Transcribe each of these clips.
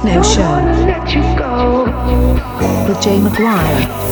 Techno Show with Jay McGuire.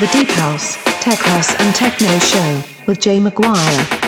The Deep House, Tech House and Techno Show with Jay Maguire.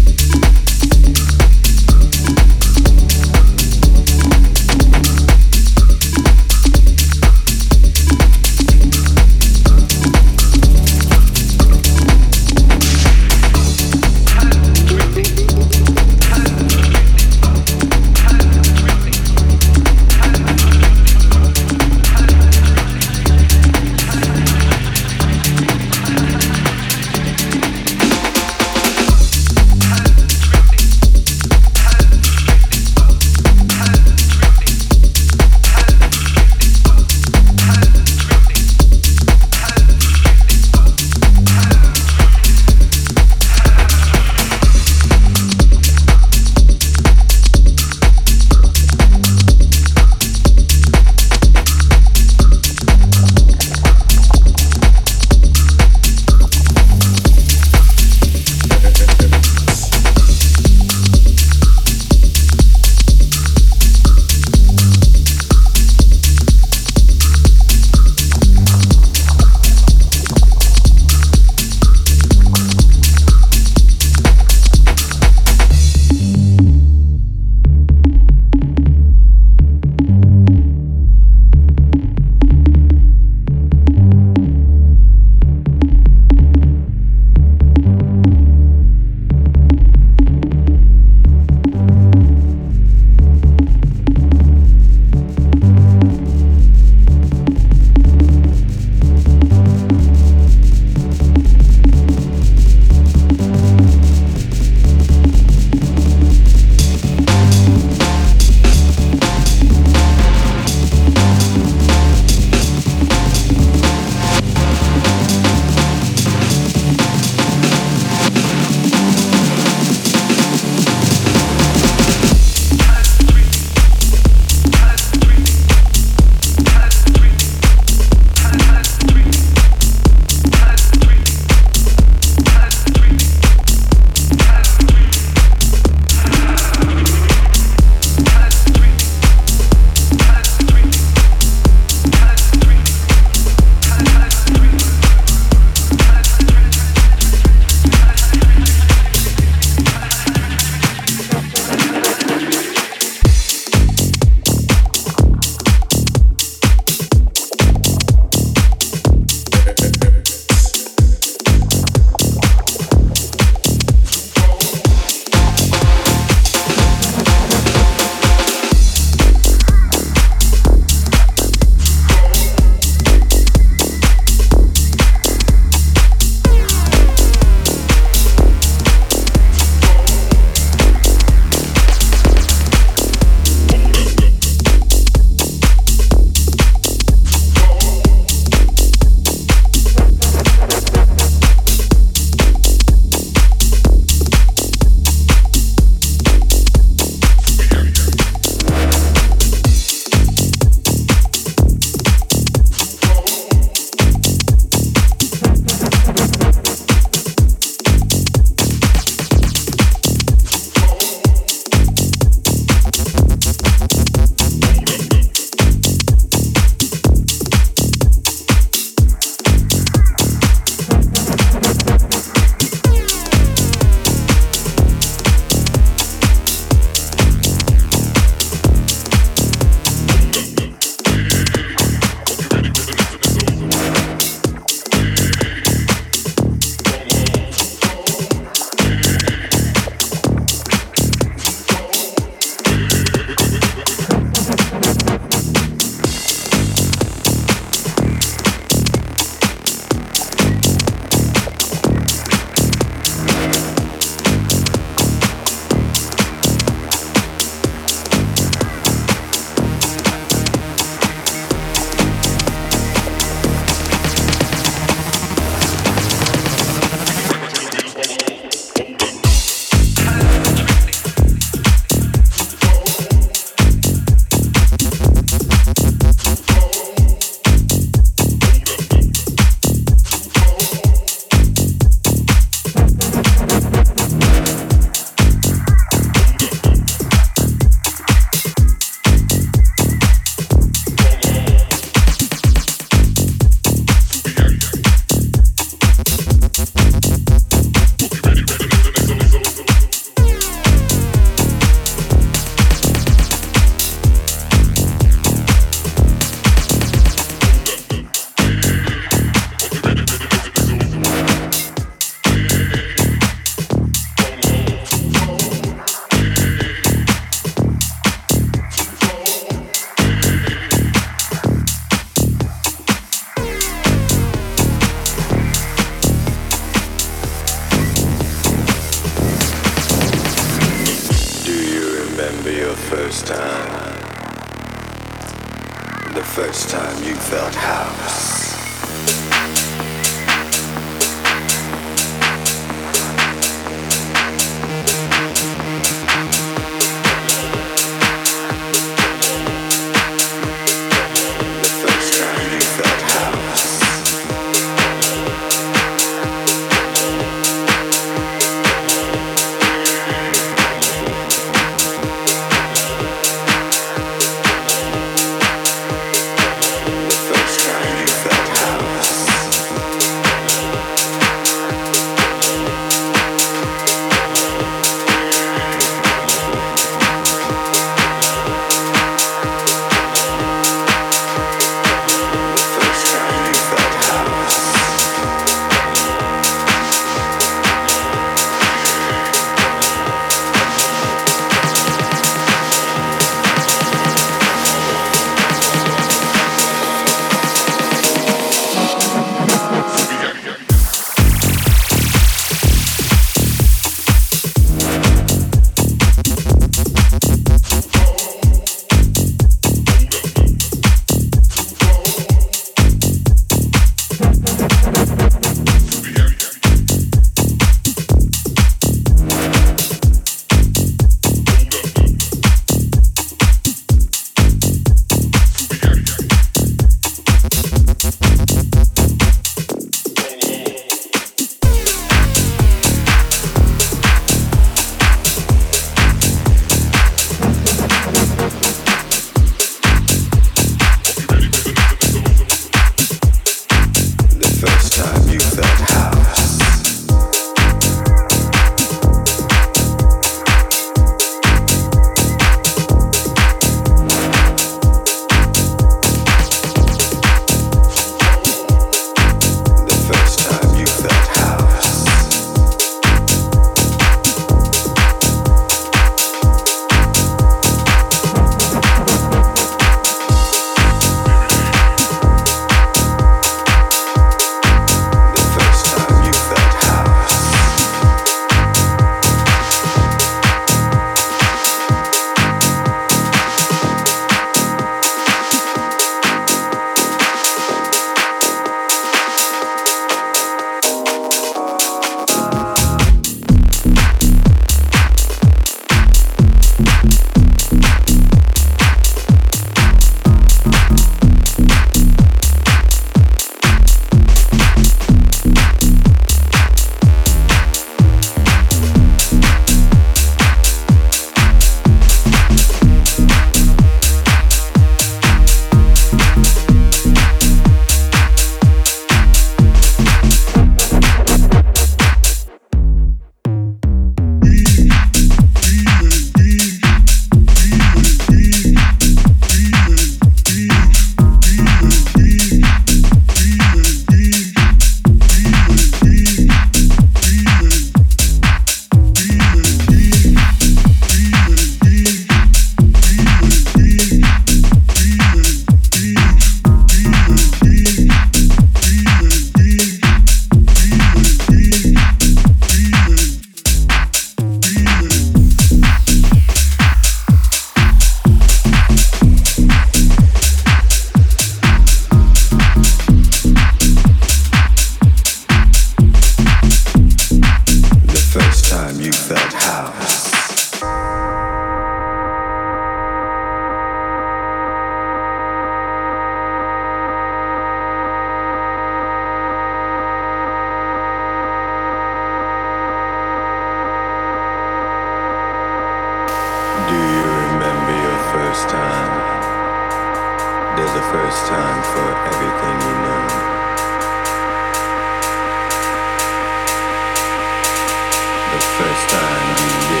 the first time you